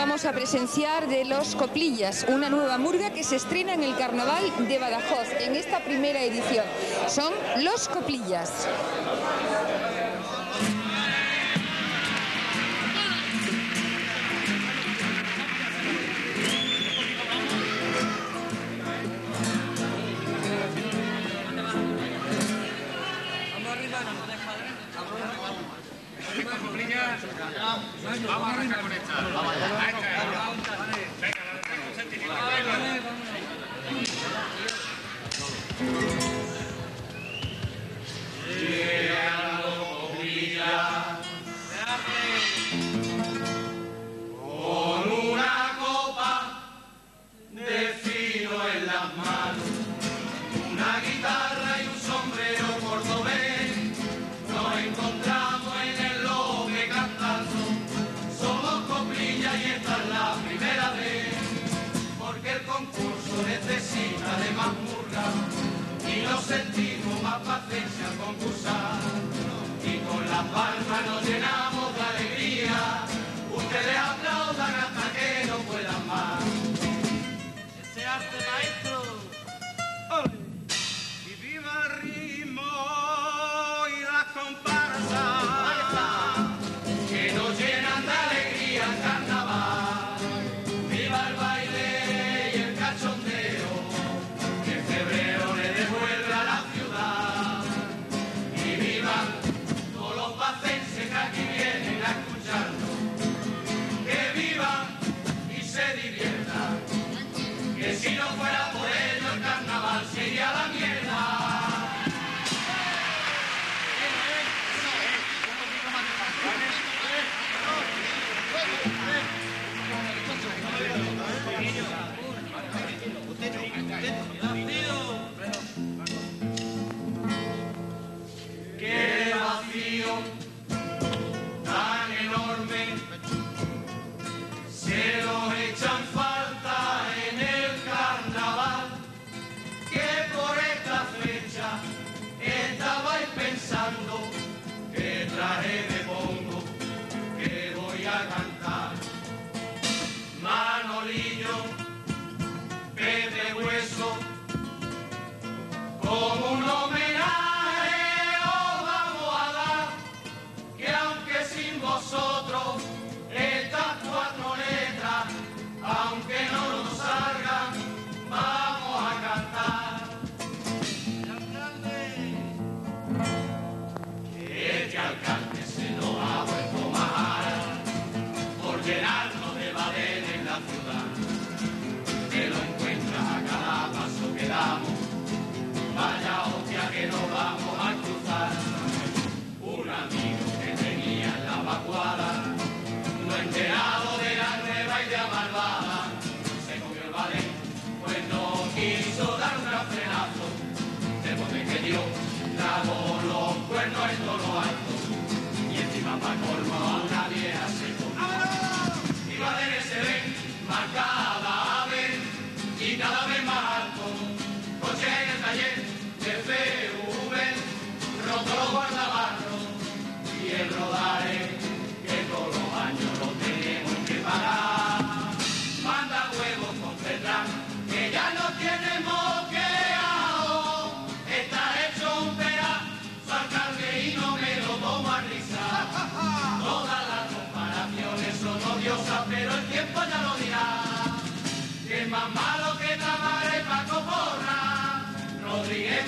vamos a presenciar de Los Coplillas, una nueva murga que se estrena en el Carnaval de Badajoz, en esta primera edición. Son Los Coplillas. Vamos a arrancar con esta. Venga, la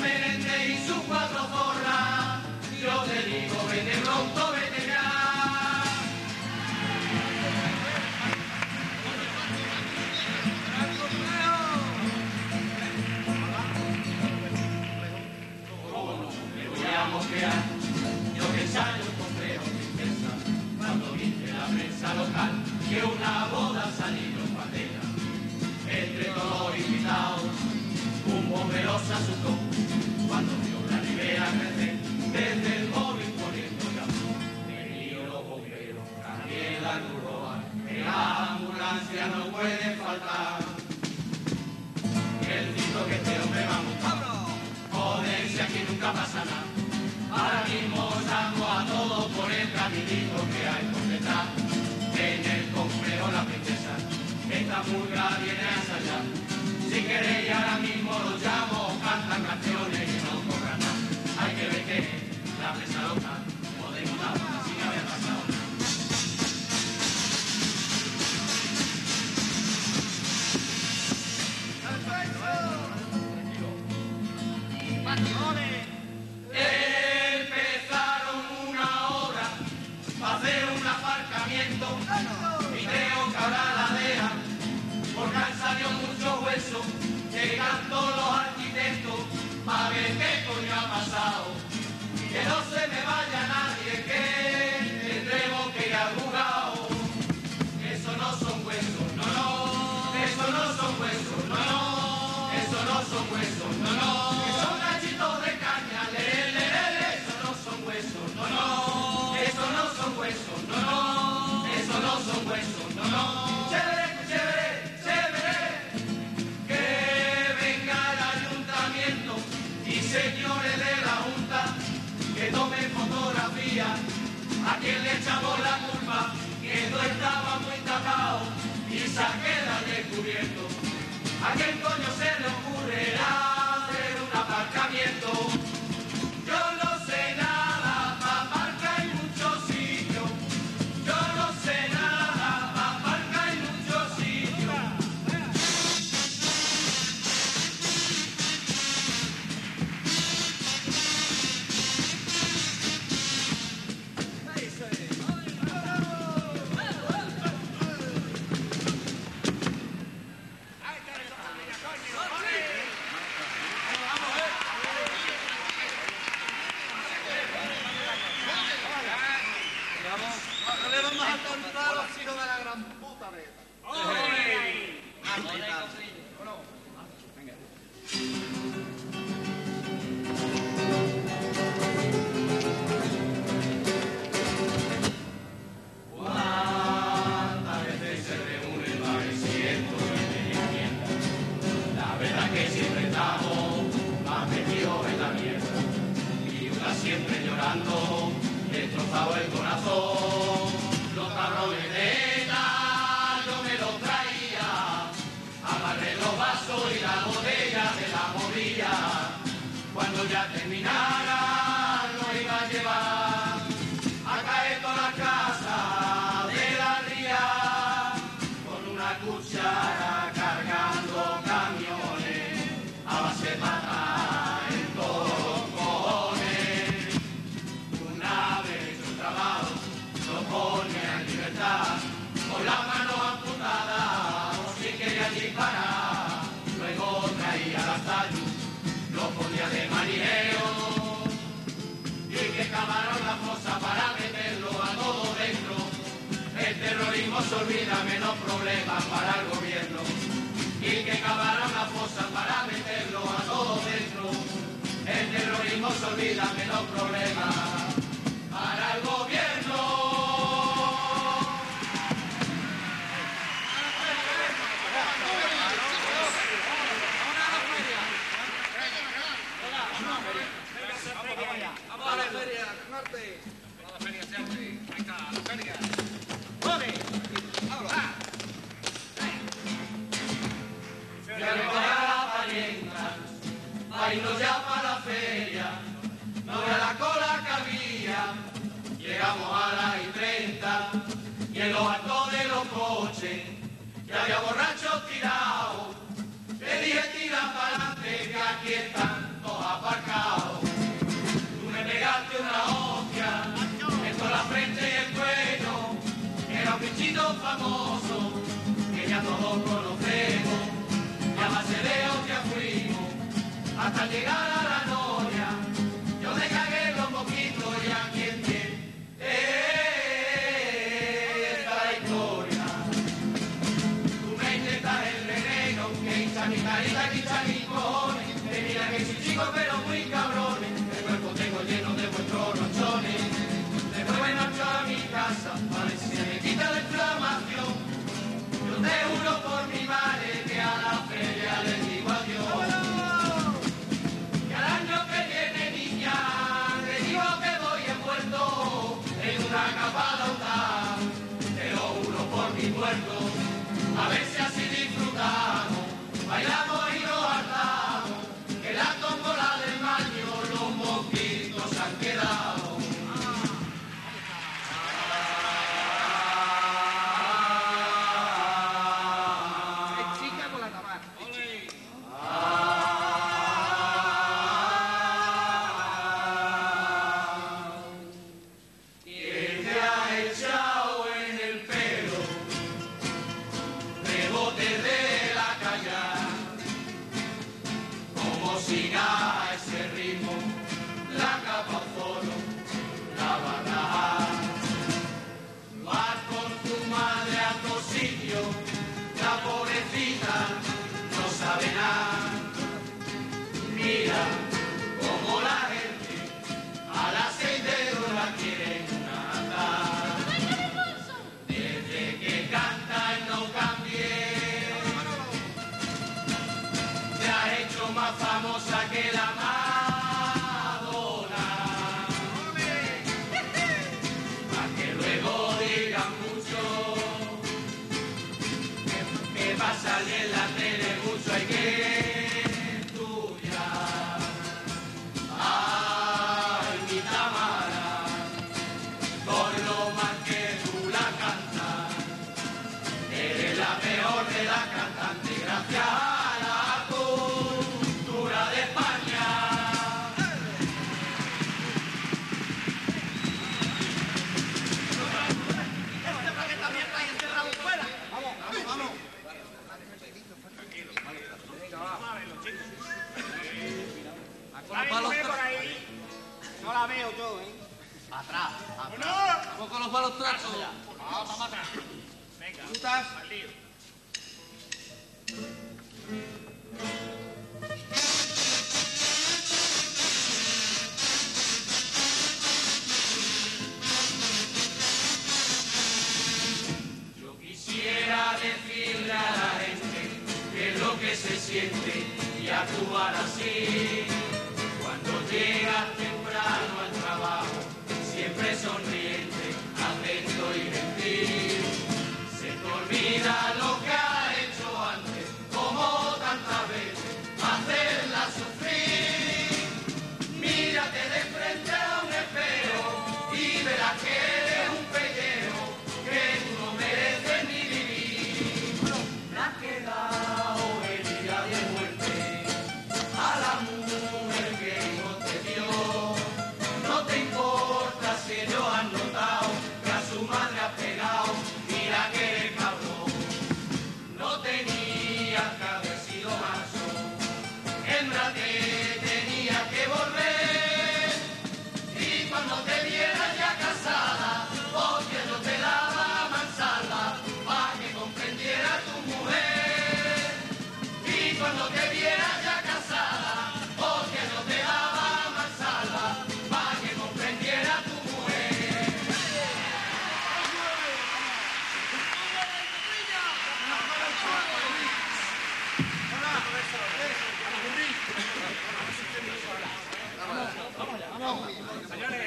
Menéndez y su cuatro zorras, yo te digo, vete pronto, vete ya. ¿Cómo no? Me voy a mosquear, yo que ensayo con feo tristeza, cuando viste la prensa local, que una boda salió en patera, entre todos invitados, un bombero se asustó. viene hasta allá. Si queréis ahora mismo los llamo, cantan canción. A quien le echamos la culpa que no estaba muy tapado y se queda descubierto. A quién coño se le ocurrirá La de Cuántas veces se reúne el bareciendo y me enmienda. La verdad en la mierda. Y una siempre llorando, destrozado el corazón. Yo me los traía. Agarré los vasos y la botella de la movilla. Cuando ya terminara, para meterlo a todo dentro. El terrorismo se olvida menos problemas para el gobierno. Y que cavaron la fosa para meterlo a todo dentro. El terrorismo se olvida menos problemas la feria, siempre. Venga, a la la feria. No la cola llegamos a las y y en los altos de los coches, ya había borrachos tirados. Ya todos conocemos. Y a base de hostia fuimos, hasta llegar a la más famosa que la más. siente y actuar así. Cuando llegas temprano al trabajo, siempre sonriente, atento y gentil, se te olvida lo que Señores,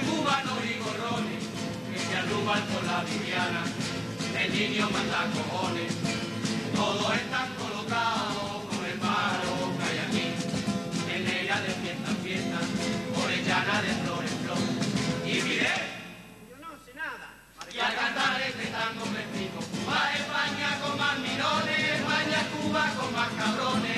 de y gorrones, que se arrugan por la liviana, el niño manda cojones, todos están colocados con el paro que hay aquí, en ella de fiesta en fiesta, orellana de flor en flor, y miré, yo no sé nada, y al cantar este tango me explico, más España con más mirones, España Cuba con más cabrones.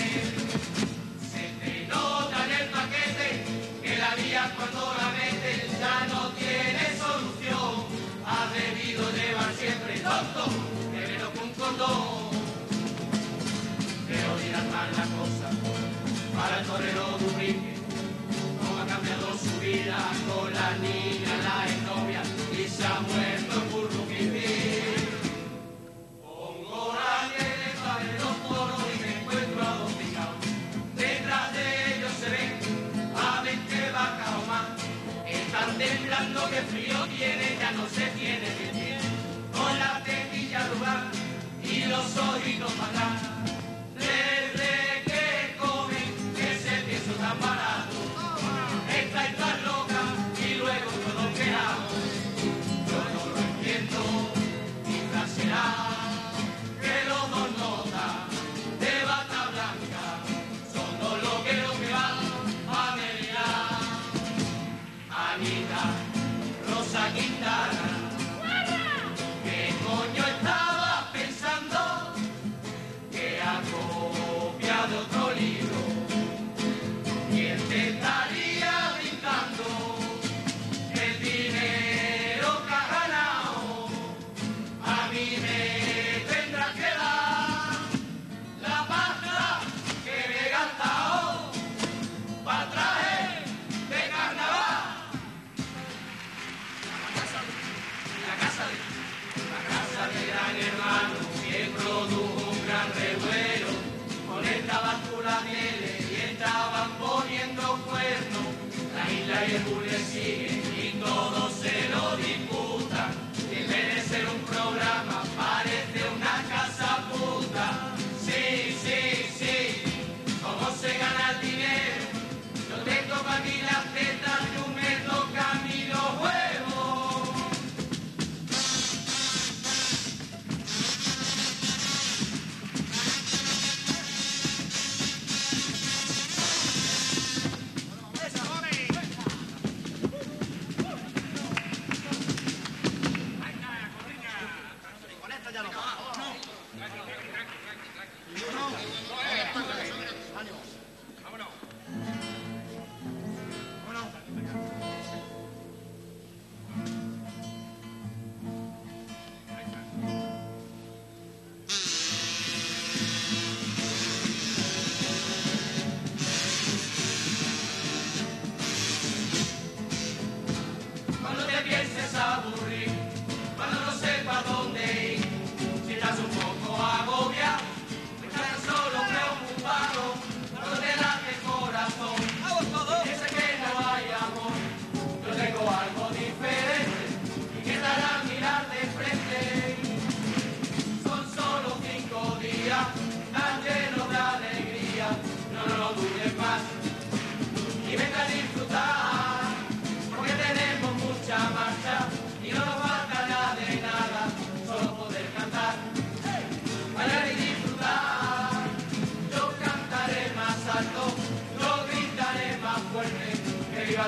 no ha cambiado su vida con la niña. para, para.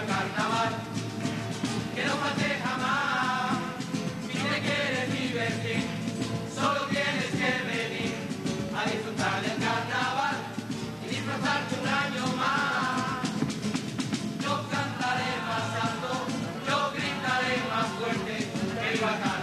carnaval, que no falte jamás. Si te quieres divertir, solo tienes que venir a disfrutar del carnaval y disfrutarte un año más. Yo cantaré más alto, yo gritaré más fuerte, que viva carnaval.